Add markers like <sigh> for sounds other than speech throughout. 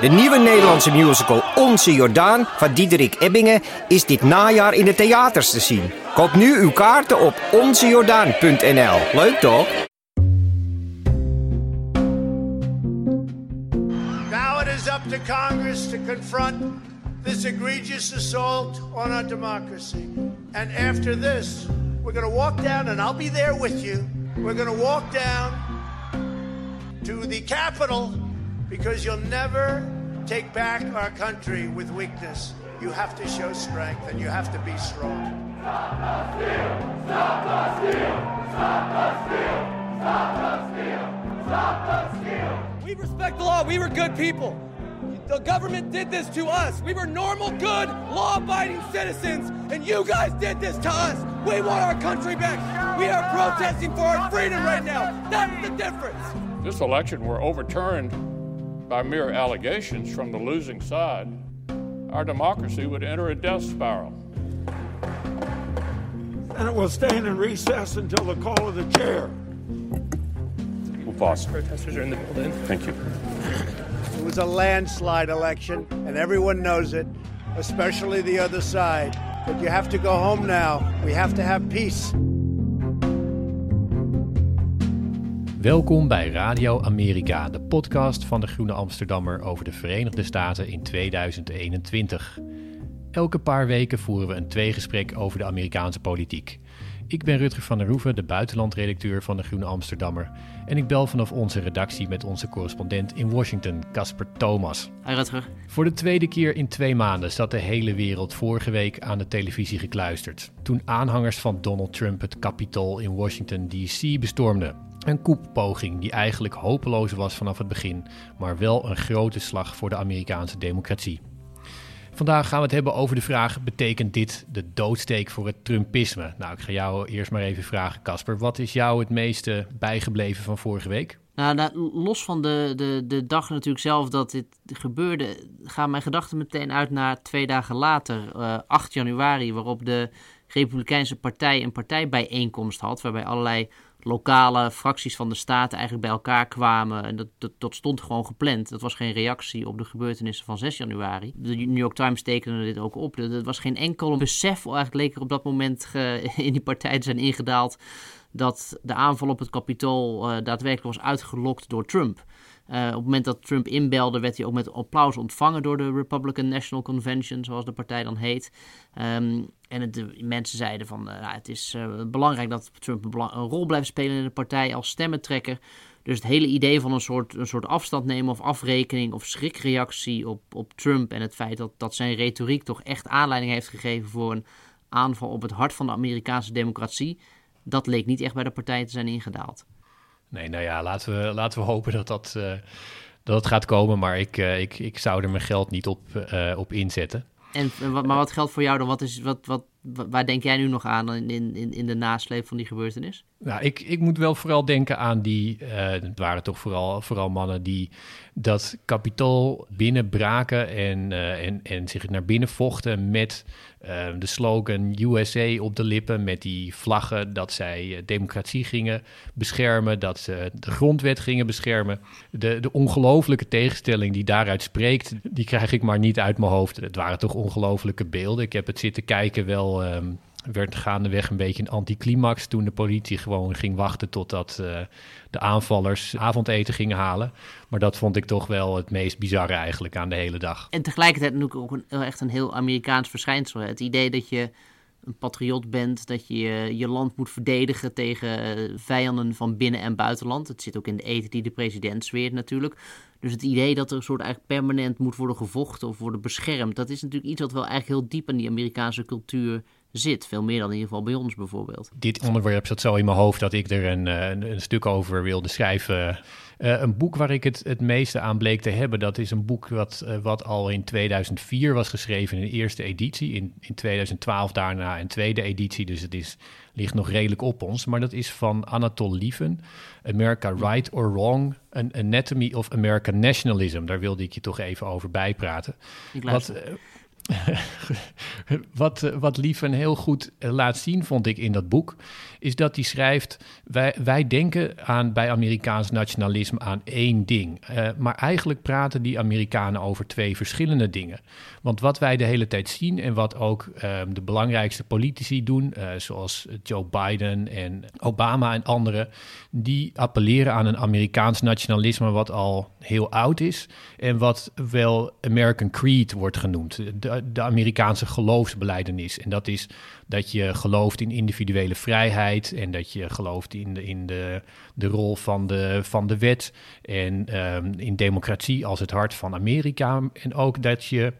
De nieuwe Nederlandse musical Onze Jordaan van Diederik Ebbingen is dit najaar in de theaters te zien. Koop nu uw kaarten op onzejordaan.nl. Leuk toch? Now it is up to Congress to confront this egregious assault on our democracy. And after this, we're going to walk down, and I'll be there with you. We're going to walk down to the Capitol because you'll never take back our country with weakness. You have to show strength and you have to be strong. Stop us, steal! Stop us, steal! Stop us, steal! Stop us, steal! We respect the law. We were good people. The government did this to us. We were normal, good, law abiding citizens, and you guys did this to us. We want our country back. We are protesting for our freedom right now. That's the difference. this election were overturned by mere allegations from the losing side, our democracy would enter a death spiral. And it will stand in recess until the call of the chair. We'll pause. Protesters are in the building. Thank you. It was a landslide election, and everyone knows it, especially the other side. But you have to go home now. We have to have peace. Welkom bij Radio Amerika, de podcast van de Groene Amsterdammer over de Verenigde Staten in 2021. Elke paar weken voeren we een tweegesprek over de Amerikaanse politiek. Ik ben Rutger van der Hoeven, de buitenlandredacteur van de Groene Amsterdammer. En ik bel vanaf onze redactie met onze correspondent in Washington, Casper Thomas. Hi Rutger. Voor de tweede keer in twee maanden zat de hele wereld vorige week aan de televisie gekluisterd. Toen aanhangers van Donald Trump het Capitool in Washington DC bestormden. Een koeppoging die eigenlijk hopeloos was vanaf het begin, maar wel een grote slag voor de Amerikaanse democratie. Vandaag gaan we het hebben over de vraag: betekent dit de doodsteek voor het Trumpisme? Nou, ik ga jou eerst maar even vragen, Casper. Wat is jou het meeste bijgebleven van vorige week? Nou, nou, los van de, de, de dag natuurlijk zelf dat dit gebeurde, gaan mijn gedachten meteen uit naar twee dagen later, eh 8 januari, waarop de Republikeinse Partij een partijbijeenkomst had, waarbij allerlei lokale fracties van de staten eigenlijk bij elkaar kwamen. En dat, dat, stond gewoon gepland. Dat was geen reactie op de gebeurtenissen van 6 januari. De New York Times tekende dit ook op. Er was geen enkel besef, eigenlijk leek er op dat moment ge- <laughs> in die partij te zijn ingedaald, dat de aanval op het Capitool eh, daadwerkelijk was uitgelokt door Trump. Eh, op het moment dat Trump inbelde, werd hij ook met applaus ontvangen door de Republican National Convention, zoals de partij dan heet. Ehm, en de mensen zeiden van eh, nou, het is eh, belangrijk dat Trump een rol blijft spelen in de partij als stemmentrekker. Dus het hele idee van een soort, een soort afstand nemen of afrekening of schrikreactie op, op Trump en het feit dat, dat zijn retoriek toch echt aanleiding heeft gegeven voor een aanval op het hart van de Amerikaanse democratie, dat leek niet echt bij de partij te zijn ingedaald. Nee, nou ja, laten we, laten we hopen dat dat, eh, dat het gaat komen. Maar ik, eh, ik, ik zou er mijn geld niet op, eh, op inzetten. En, maar wat geldt voor jou dan? Wat is, wat, wat, wa- waar denk jij nu nog aan in, in, in de nasleep van die gebeurtenis? Nou, ik, ik moet wel vooral denken aan die, eh, het waren toch vooral, vooral mannen die dat kapitool binnenbraken en, eh, en, en zich naar binnen vochten met eh, de slogan USA op de lippen, met die vlaggen dat zij democratie gingen beschermen, dat ze de grondwet gingen beschermen. De, de ongelofelijke tegenstelling die daaruit spreekt, die krijg ik maar niet uit mijn hoofd. Het waren toch ongelofelijke beelden. Ik heb het zitten kijken wel... ehm, werd gaandeweg een beetje een anticlimax toen de politie gewoon ging wachten totdat eh, de aanvallers avondeten gingen halen. Maar dat vond ik toch wel het meest bizarre eigenlijk aan de hele dag. En tegelijkertijd natuurlijk ook een, echt een heel Amerikaans verschijnsel. Het idee dat je een patriot bent, dat je je- je land moet verdedigen tegen eh, vijanden van binnen- en buitenland. Het zit ook in de eten die de president zweert natuurlijk. Dus het idee dat er een soort eigenlijk permanent moet worden gevochten of worden beschermd, dat is natuurlijk iets wat wel eigenlijk heel diep in die Amerikaanse cultuur zit. Veel meer dan in ieder geval bij ons bijvoorbeeld. Dit onderwerp zat zo in mijn hoofd dat ik er een, eh, een, een stuk over wilde schrijven. Uh, een boek waar ik het het meeste aan bleek te hebben, dat is een boek wat, uh, wat al in 2004 was geschreven in de eerste editie. In, in 2012 daarna een tweede editie, dus het is, ligt nog redelijk op ons. Maar dat is van Anatol Lieven, America Right or Wrong, An Anatomy of American Nationalism. Daar wilde ik je toch even over bijpraten. Luister. <laughs> Wat, wat, Lieven heel goed laat zien, vond ik in dat boek, is dat hij schrijft: wij, denken aan, bij Amerikaans nationalisme aan één ding. Uh, maar eigenlijk praten die Amerikanen over twee verschillende dingen. Want wat wij de hele tijd zien en wat ook uh, de belangrijkste politici doen, uh, zoals Joe Biden en Obama en anderen, die appelleren aan een Amerikaans nationalisme wat al heel oud is en wat wel American Creed wordt genoemd. De, de Amerikaanse geloofsbeleidenis. En dat is dat je gelooft in individuele vrijheid en dat je gelooft in de, in de, de rol van de, van de wet en um, in democratie als het hart van Amerika. En ook dat je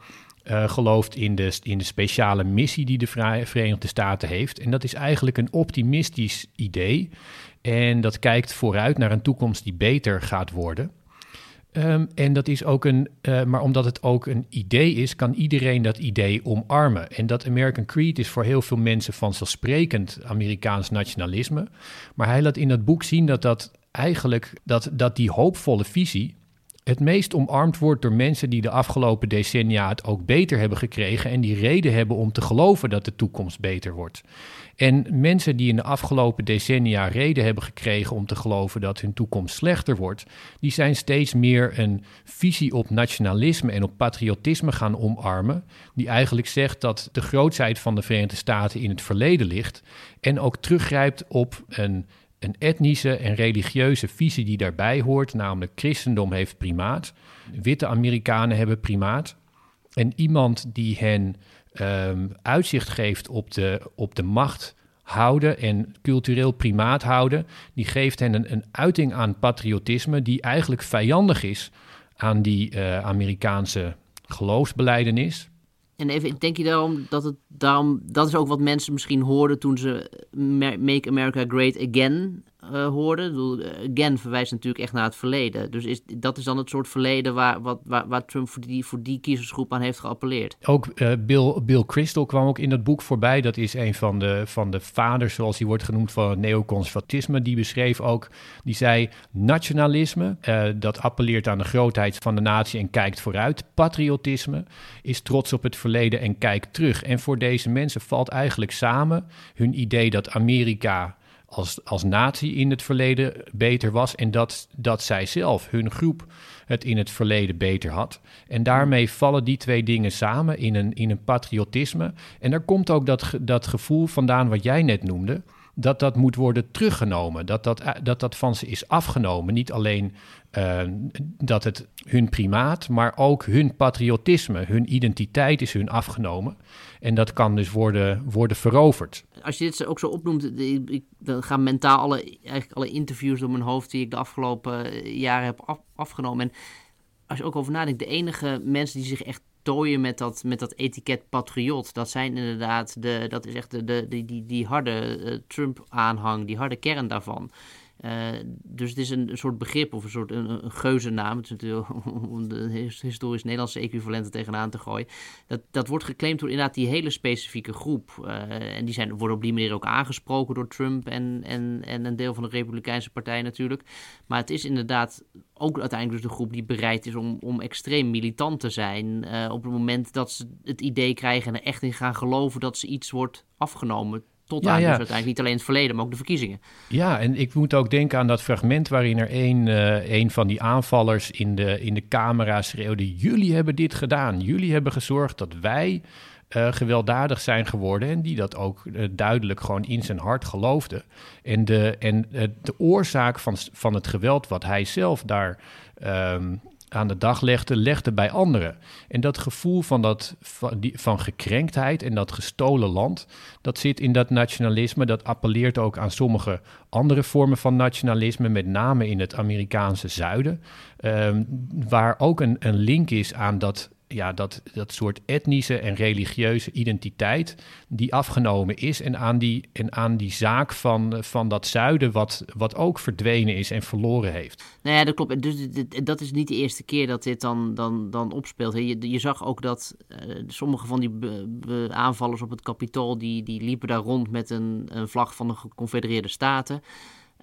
uh, gelooft in de, in de speciale missie die de Verenigde Staten heeft. En dat is eigenlijk een optimistisch idee. En dat kijkt vooruit naar een toekomst die beter gaat worden. Um, en dat is ook een, uh, maar omdat het ook een idee is, kan iedereen dat idee omarmen. En dat American Creed is voor heel veel mensen vanzelfsprekend Amerikaans nationalisme. Maar hij laat in dat boek zien dat dat eigenlijk, dat, dat die hoopvolle visie het meest omarmd wordt door mensen die de afgelopen decennia het ook beter hebben gekregen en die reden hebben om te geloven dat de toekomst beter wordt. En mensen die in de afgelopen decennia reden hebben gekregen om te geloven dat hun toekomst slechter wordt, die zijn steeds meer een visie op nationalisme en op patriotisme gaan omarmen, die eigenlijk zegt dat de grootheid van de Verenigde Staten in het verleden ligt en ook teruggrijpt op een een etnische en religieuze visie die daarbij hoort, namelijk christendom heeft primaat, witte Amerikanen hebben primaat. En iemand die hen um, uitzicht geeft op de, op de macht houden en cultureel primaat houden, die geeft hen een, een uiting aan patriotisme die eigenlijk vijandig is aan die uh, Amerikaanse geloofsbeleidenis. En even, denk je daarom dat het daarom, dat is ook wat mensen misschien hoorden toen ze Make America Great Again uh, hoorden. Bedoel, again verwijst natuurlijk echt naar het verleden. Dus is, dat is dan het soort verleden waar, wat, waar, Trump voor die, voor die kiezersgroep aan heeft geappelleerd. Ook uh, Bill, Bill Crystal kwam ook in dat boek voorbij. Dat is een van de, van de vaders, zoals hij wordt genoemd, van het neoconservatisme. Die beschreef ook, die zei nationalisme, dat appelleert aan de grootheid van de natie en kijkt vooruit. Patriotisme is trots op het verleden en kijkt terug. En voor deze mensen valt eigenlijk samen hun idee dat Amerika als, als natie in het verleden beter was en dat, dat zij zelf, hun groep, het in het verleden beter had. En daarmee vallen die twee dingen samen in een, in een patriotisme. En daar komt ook dat, dat gevoel vandaan wat jij net noemde, dat dat moet worden teruggenomen, dat dat, dat, dat van ze is afgenomen. Niet alleen uh, dat het hun primaat, maar ook hun patriotisme, hun identiteit is hun afgenomen. En dat kan dus worden, worden veroverd. Als je dit ook zo opnoemt, ik, dan gaan mentaal alle, eigenlijk alle interviews door mijn hoofd die ik de afgelopen jaren heb af, afgenomen. En als je ook over nadenkt, de enige mensen die zich echt tooien met dat, met dat etiket patriot. Dat zijn inderdaad, de, dat is echt de, de, die, die, die harde uh, Trump-aanhang, die harde kern daarvan. Uh, dus het is een, soort begrip of een soort een, een geuzennaam. Het is natuurlijk <laughs> om de historisch Nederlandse equivalenten tegenaan te gooien. Dat, dat wordt geclaimd door inderdaad die hele specifieke groep. Uh, en die zijn, worden op die manier ook aangesproken door Trump en, en, en een deel van de Republikeinse Partij natuurlijk. Maar het is inderdaad ook uiteindelijk dus de groep die bereid is om, om extreem militant te zijn. Uh, op het moment dat ze het idee krijgen en er echt in gaan geloven dat ze iets wordt afgenomen tot ja, aan ja. dus uiteindelijk niet alleen het verleden, maar ook de verkiezingen. Ja, en ik moet ook denken aan dat fragment waarin er een, uh, een van die aanvallers in de, in de camera schreeuwde... jullie hebben dit gedaan, jullie hebben gezorgd dat wij uh, gewelddadig zijn geworden... en die dat ook uh, duidelijk gewoon in zijn hart geloofde. En de, en, de oorzaak van, van het geweld wat hij zelf daar... Um, aan de dag legde, legde bij anderen. En dat gevoel van, dat, van, van gekrenktheid en dat gestolen land, dat zit in dat nationalisme. Dat appelleert ook aan sommige andere vormen van nationalisme, met name in het Amerikaanse zuiden. Um, waar ook een, een link is aan dat ja, dat, dat soort etnische en religieuze identiteit die afgenomen is en aan die, en aan die zaak van, van dat zuiden wat, wat ook verdwenen is en verloren heeft. Nou ja, dat klopt. Dus dat is niet de eerste keer dat dit dan, dan, dan opspeelt. Je, je zag ook dat uh, sommige van die aanvallers op het kapitool, die, die liepen daar rond met een, een vlag van de Geconfedereerde Staten.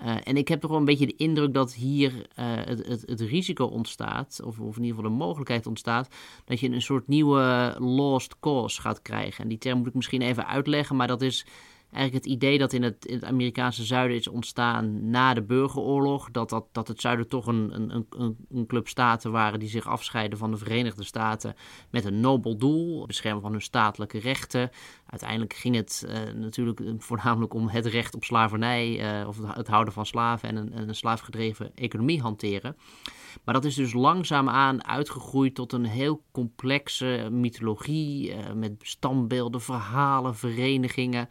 Uh, en ik heb toch wel een beetje de indruk dat hier uh, het, het, het, risico ontstaat, of, of, in ieder geval de mogelijkheid ontstaat, dat je een soort nieuwe lost cause gaat krijgen. En die term moet ik misschien even uitleggen, maar dat is eigenlijk het idee dat in het, in het Amerikaanse zuiden is ontstaan na de burgeroorlog. Dat, dat, dat het zuiden toch een, een, een, een club staten waren die zich afscheiden van de Verenigde Staten met een nobel doel, beschermen van hun statelijke rechten. Uiteindelijk ging het uh, natuurlijk voornamelijk om het recht op slavernij uh, of het houden van slaven en een, een slaafgedreven economie hanteren. Maar dat is dus langzaamaan uitgegroeid tot een heel complexe mythologie met stambeelden, verhalen, verenigingen.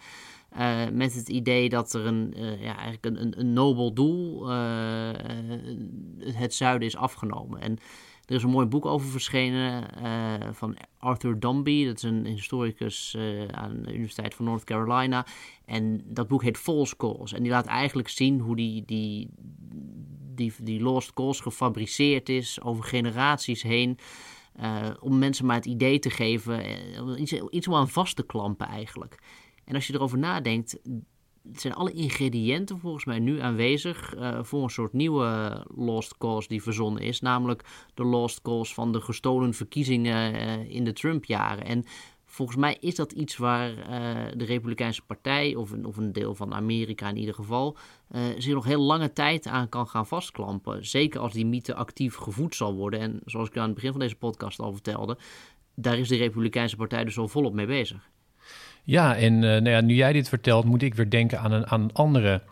Uh, met het idee dat er een, uh, ja, eigenlijk een, een, een nobel doel, uh, het zuiden, is afgenomen. En er is een mooi boek over verschenen van Arthur Dombey. Dat is een historicus aan de Universiteit van North Carolina. En dat boek heet False Cause. En die laat eigenlijk zien hoe die, die, die, die lost cause gefabriceerd is over generaties heen. om mensen maar het idee te geven, iets, iets om aan vast te klampen eigenlijk. En als je erover nadenkt, zijn alle ingrediënten volgens mij nu aanwezig uh, voor een soort nieuwe lost cause die verzonnen is. Namelijk de lost cause van de gestolen verkiezingen uh, in de Trump-jaren. En volgens mij is dat iets waar de Republikeinse Partij, of een, of een deel van Amerika in ieder geval, zich nog heel lange tijd aan kan gaan vastklampen. Zeker als die mythe actief gevoed zal worden. En zoals ik aan het begin van deze podcast al vertelde, daar is de Republikeinse Partij dus al volop mee bezig. Ja, en uh, nou ja, nu jij dit vertelt, moet ik weer denken aan een, aan een andere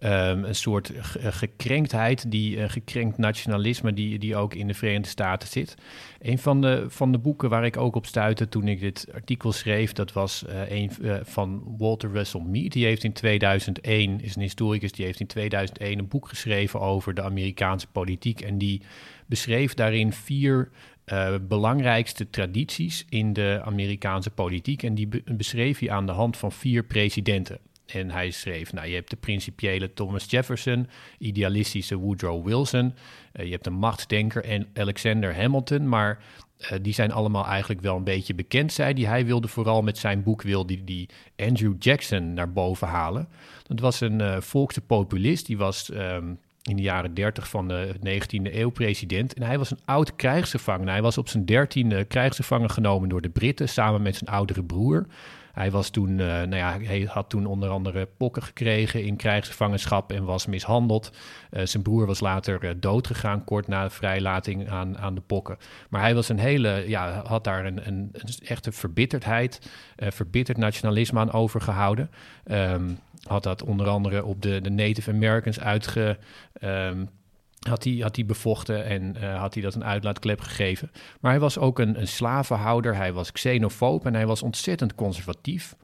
um, een soort gekrenktheid, die uh, gekrenkt nationalisme die, die ook in de Verenigde Staten zit. Een van de, van de boeken waar ik ook op stuitte toen ik dit artikel schreef, dat was uh, een van Walter Russell Mead. Die heeft in 2001, is een historicus, die heeft in 2001 een boek geschreven over de Amerikaanse politiek. En die beschreef daarin vier uh, belangrijkste tradities in de Amerikaanse politiek. En die beschreef hij aan de hand van vier presidenten. En hij schreef, nou, je hebt de principiële Thomas Jefferson, idealistische Woodrow Wilson, uh, je hebt een machtsdenker en Alexander Hamilton, maar uh, die zijn allemaal eigenlijk wel een beetje bekend, zei hij. Hij wilde vooral met zijn boek wilde die Andrew Jackson naar boven halen. Dat was een volkse populist, die was um, in de jaren 30 van de 19e eeuw president. En hij was een oud krijgsgevangen. Hij was op zijn dertiende krijgsgevangen genomen door de Britten samen met zijn oudere broer. Hij, was toen, uh, nou ja, hij had toen onder andere pokken gekregen in krijgsgevangenschap en was mishandeld. Uh, zijn broer was later uh, doodgegaan kort na de vrijlating aan, aan de pokken. Maar hij was een hele, ja, had daar een, een, echte verbitterdheid, verbitterd nationalisme aan overgehouden. Um, had dat onder andere op de, de Native Americans uitge... Um, had hij, had hij bevochten en uh, had hij dat een uitlaatklep gegeven. Maar hij was ook een, een slavenhouder, hij was xenofoob en hij was ontzettend conservatief.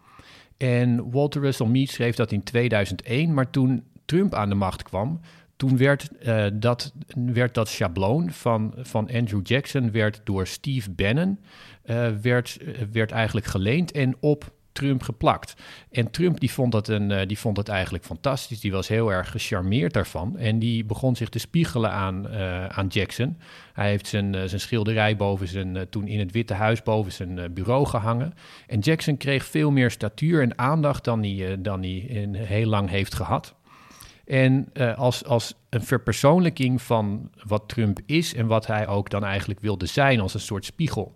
En Walter Russell Mead schreef dat in 2001, maar toen Trump aan de macht kwam, toen werd, uh, dat, werd dat schabloon van, van Andrew Jackson werd door Steve Bannon uh, werd, werd eigenlijk geleend en op Trump geplakt. En Trump die vond, dat een, uh, die vond het eigenlijk fantastisch. Die was heel erg gecharmeerd daarvan. En die begon zich te spiegelen aan, uh, aan Jackson. Hij heeft zijn, uh, zijn schilderij boven zijn, toen in het Witte Huis boven zijn bureau gehangen. En Jackson kreeg veel meer statuur en aandacht dan hij, dan hij in, heel lang heeft gehad. En als, als een verpersoonlijking van wat Trump is en wat hij ook dan eigenlijk wilde zijn als een soort spiegel.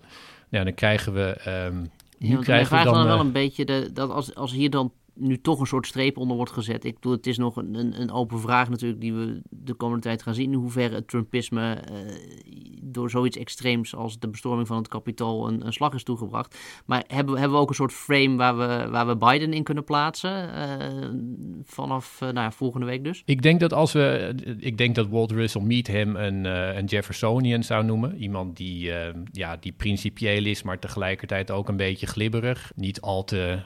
Nou, dan krijgen we um, nu ja, krijgen we dan, dan wel een beetje de, dat als, als hier dan nu toch een soort streep onder wordt gezet. Ik bedoel, het is nog een, een, open vraag natuurlijk die we de komende tijd gaan zien. In hoeverre het Trumpisme uh, door zoiets extreems als de bestorming van het kapitool een, een, slag is toegebracht. Maar hebben, hebben we ook een soort frame waar we, waar we Biden in kunnen plaatsen uh, vanaf uh, nou ja, volgende week dus? Ik denk dat als we, ik denk dat Walt Russell Meet hem een, een Jeffersonian zou noemen. Iemand die, ja, die principieel is, maar tegelijkertijd ook een beetje glibberig. Niet al te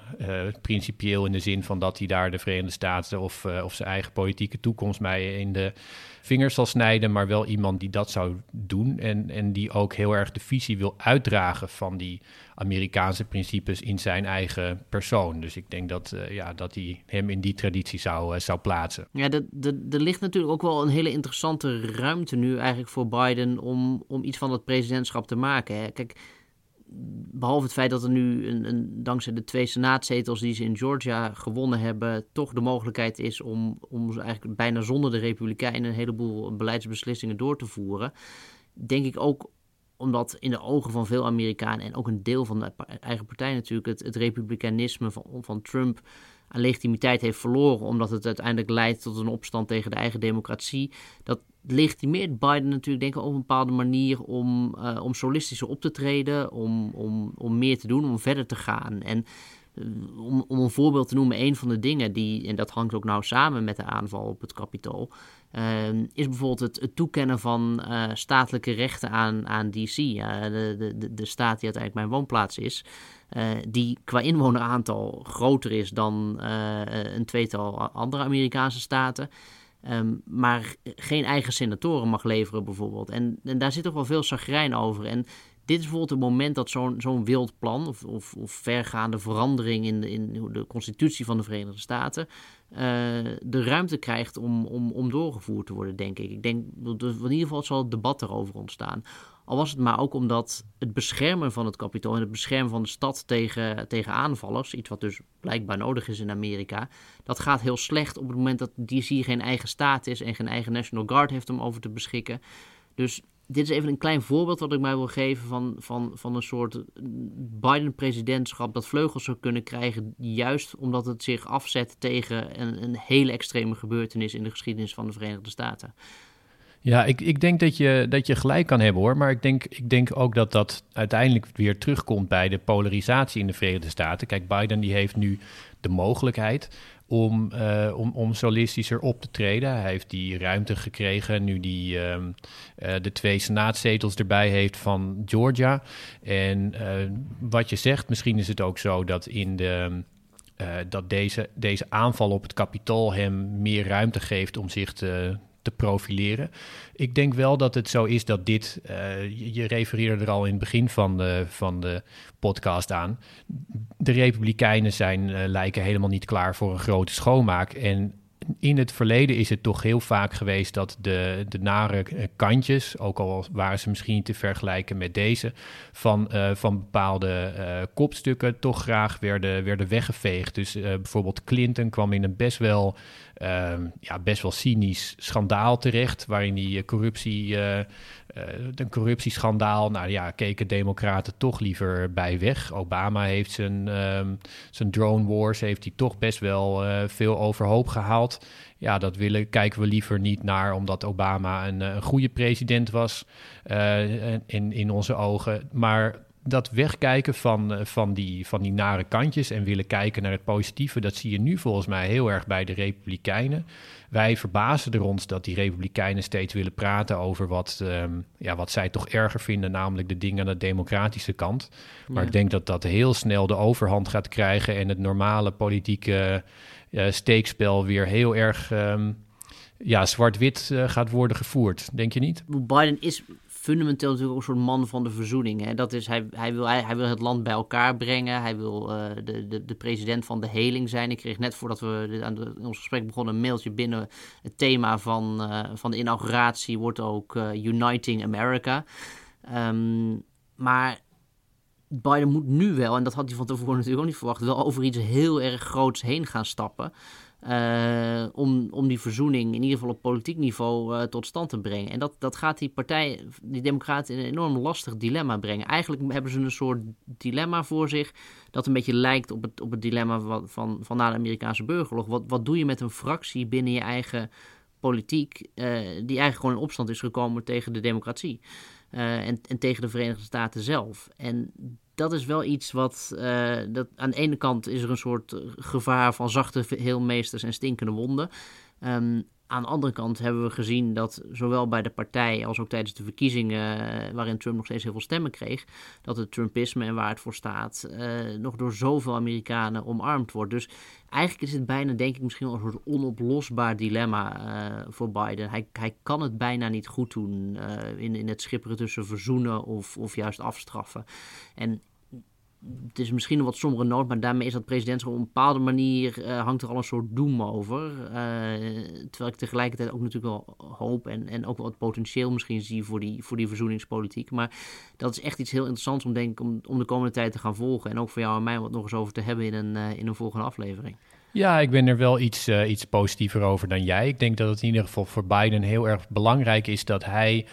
principieel de zin van dat hij daar de Verenigde Staten of, uh, of zijn eigen politieke toekomst mee in de vingers zal snijden, maar wel iemand die dat zou doen en, en die ook heel erg de visie wil uitdragen van die Amerikaanse principes in zijn eigen persoon. Dus ik denk dat, uh, ja, dat hij hem in die traditie zou, uh, zou plaatsen. Ja, er ligt natuurlijk ook wel een hele interessante ruimte nu eigenlijk voor Biden om, om iets van het presidentschap te maken. Hè. Kijk, behalve het feit dat er nu een, een, dankzij de twee senaatzetels die ze in Georgia gewonnen hebben, toch de mogelijkheid is om, om eigenlijk bijna zonder de Republikeinen een heleboel beleidsbeslissingen door te voeren. Denk ik ook omdat in de ogen van veel Amerikanen en ook een deel van de eigen partij natuurlijk het, het republikeinisme van, van Trump aan legitimiteit heeft verloren, omdat het uiteindelijk leidt tot een opstand tegen de eigen democratie. Dat legitimeert Biden natuurlijk denk ik op een bepaalde manier om, uh, om solistischer op te treden, om, om, om meer te doen, om verder te gaan. En om, om een voorbeeld te noemen, een van de dingen die, en dat hangt ook nou samen met de aanval op het kapitool, uh, is bijvoorbeeld het, toekennen van statelijke rechten aan, aan DC, de, de, de staat die uiteindelijk mijn woonplaats is. die qua inwoneraantal groter is dan een tweetal andere Amerikaanse staten. Um, maar geen eigen senatoren mag leveren bijvoorbeeld. En, en daar zit toch wel veel sagrijn over. En dit is bijvoorbeeld het moment dat zo'n zo'n wild plan of, of, of, vergaande verandering in de, de constitutie van de Verenigde Staten uh, de ruimte krijgt om, om, om doorgevoerd te worden, denk ik. Ik denk dat in ieder geval zal het debat erover ontstaan. Al was het maar ook omdat het beschermen van het kapitool en het beschermen van de stad tegen, tegen aanvallers, iets wat dus blijkbaar nodig is in Amerika, dat gaat heel slecht op het moment dat DC geen eigen staat is en geen eigen National Guard heeft om over te beschikken. Dus dit is even een klein voorbeeld wat ik mij wil geven van, van, van een soort Biden-presidentschap dat vleugels zou kunnen krijgen, juist omdat het zich afzet tegen een, een hele extreme gebeurtenis in de geschiedenis van de Verenigde Staten. Ja, ik, ik denk dat je, dat je gelijk kan hebben hoor. Maar ik denk, ik denk ook dat dat uiteindelijk weer terugkomt bij de polarisatie in de Verenigde Staten. Kijk, Biden die heeft nu de mogelijkheid om, uh, om, om solistischer op te treden. Hij heeft die ruimte gekregen nu die uh, uh, de twee senaatzetels erbij heeft van Georgia. En wat je zegt, misschien is het ook zo dat in de. dat deze, deze aanval op het kapitool hem meer ruimte geeft om zich te, te profileren. Ik denk wel dat het zo is dat dit, uh, je refereerde er al in het begin van de, van de podcast aan. De Republikeinen zijn, uh, lijken helemaal niet klaar voor een grote schoonmaak. En in het verleden is het toch heel vaak geweest dat de, de nare kantjes, ook al waren ze misschien te vergelijken met deze, van, uh, van bepaalde uh, kopstukken toch graag werden, werden weggeveegd. Dus bijvoorbeeld Clinton kwam in een best wel, ehm, ja, best wel cynisch schandaal terecht, waarin die corruptie een corruptieschandaal, nou ja, keken democraten toch liever bij weg. Obama heeft zijn, um, zijn drone wars, heeft hij toch best wel uh, veel overhoop gehaald. Ja, dat willen, kijken we liever niet naar, omdat Obama een, een goede president was in, in onze ogen. Maar dat wegkijken van, van, die, van die nare kantjes en willen kijken naar het positieve, dat zie je nu volgens mij heel erg bij de Republikeinen. Wij verbazen er ons dat die Republikeinen steeds willen praten over wat, um, ja, wat zij toch erger vinden, namelijk de dingen aan de democratische kant. Maar ja. ik denk dat dat heel snel de overhand gaat krijgen en het normale politieke uh, steekspel weer heel erg. Um, ja, zwart-wit uh, gaat worden gevoerd, denk je niet? Biden is fundamenteel natuurlijk ook een soort man van de verzoening. Hè? Dat is, hij, hij, wil, hij, wil het land bij elkaar brengen. Hij wil uh, de, de, de president van de heling zijn. Ik kreeg net voordat we aan ons gesprek begonnen een mailtje binnen. Het thema van, uh, van de inauguratie wordt ook uh, Uniting America. Um, maar Biden moet nu wel, en dat had hij van tevoren natuurlijk ook niet verwacht, wel over iets heel erg groots heen gaan stappen. Uh, om, om die verzoening in ieder geval op politiek niveau uh, tot stand te brengen. En dat, dat gaat die partij, die Democraten, in een enorm lastig dilemma brengen. Eigenlijk hebben ze een soort dilemma voor zich dat een beetje lijkt op het, op het dilemma van, van, van na de Amerikaanse burgeroorlog. Wat, wat doe je met een fractie binnen je eigen politiek, uh, die eigenlijk gewoon in opstand is gekomen tegen de democratie en, en tegen de Verenigde Staten zelf? En dat is wel iets wat. Uh, dat, aan de ene kant is er een soort gevaar van zachte heelmeesters en stinkende wonden. Um, aan de andere kant hebben we gezien dat zowel bij de partij als ook tijdens de verkiezingen, eh, waarin Trump nog steeds heel veel stemmen kreeg, dat het Trumpisme en waar het voor staat, uh, nog door zoveel Amerikanen omarmd wordt. Dus eigenlijk is het bijna, denk ik, misschien wel een soort onoplosbaar dilemma uh, voor Biden. Hij, hij kan het bijna niet goed doen in, in het schipperen tussen verzoenen of, of juist afstraffen. En het is misschien een wat sombere noot, maar daarmee is dat presidentschap op een bepaalde manier uh, hangt er al een soort doem over. Uh, terwijl ik tegelijkertijd ook natuurlijk wel hoop en, en ook wel het potentieel misschien zie voor die, voor die verzoeningspolitiek. Maar dat is echt iets heel interessants om, denk, om, om de komende tijd te gaan volgen. En ook voor jou en mij wat nog eens over te hebben in een, uh, in een volgende aflevering. Ja, ik ben er wel iets, iets positiever over dan jij. Ik denk dat het in ieder geval voor Biden heel erg belangrijk is dat hij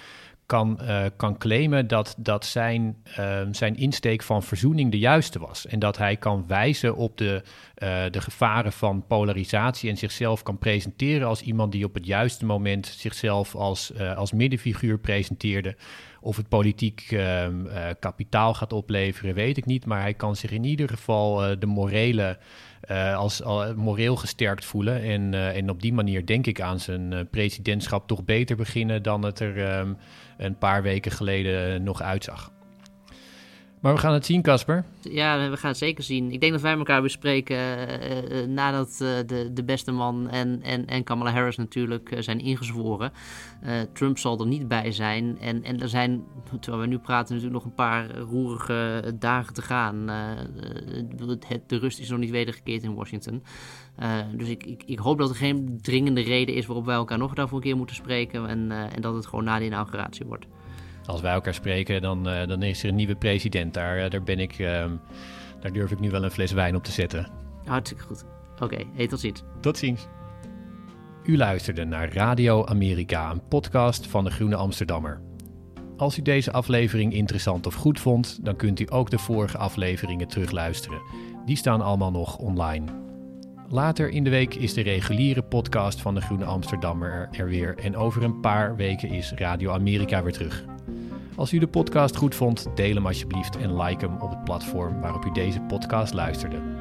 kan, uh, kan claimen dat, dat zijn, uh, zijn insteek van verzoening de juiste was. En dat hij kan wijzen op de, uh, de gevaren van polarisatie en zichzelf kan presenteren als iemand die op het juiste moment zichzelf als, als middenfiguur presenteerde. Of het politiek ehm, kapitaal gaat opleveren, weet ik niet. Maar hij kan zich in ieder geval de morele. Als moreel gesterkt voelen. En, en op die manier denk ik aan zijn presidentschap toch beter beginnen dan het er um, een paar weken geleden nog uitzag. Maar we gaan het zien, Casper. Ja, we gaan het zeker zien. Ik denk dat wij elkaar bespreken uh, nadat uh, de, de beste man en, en, en Kamala Harris natuurlijk zijn ingezworen. Trump zal er niet bij zijn. En, en er zijn, terwijl we nu praten, natuurlijk nog een paar roerige dagen te gaan. Het, de rust is nog niet wedergekeerd in Washington. dus ik, ik, ik, hoop dat er geen dringende reden is waarop wij elkaar nog daarvoor een keer moeten spreken. En, en dat het gewoon na de inauguratie wordt als wij elkaar spreken, dan, uh, dan is er een nieuwe president. Daar, uh, daar ben ik, uh, daar durf ik nu wel een fles wijn op te zetten. Hartstikke goed. Oké, okay, hey, tot ziens. Tot ziens. U luisterde naar Radio Amerika, een podcast van de Groene Amsterdammer. Als u deze aflevering interessant of goed vond, dan kunt u ook de vorige afleveringen terugluisteren. Die staan allemaal nog online. Later in de week is de reguliere podcast van de Groene Amsterdammer er weer en over een paar weken is Radio Amerika weer terug. Als u de podcast goed vond, deel hem alsjeblieft en like hem op het platform waarop u deze podcast luisterde.